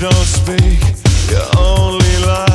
don't speak, you only lie.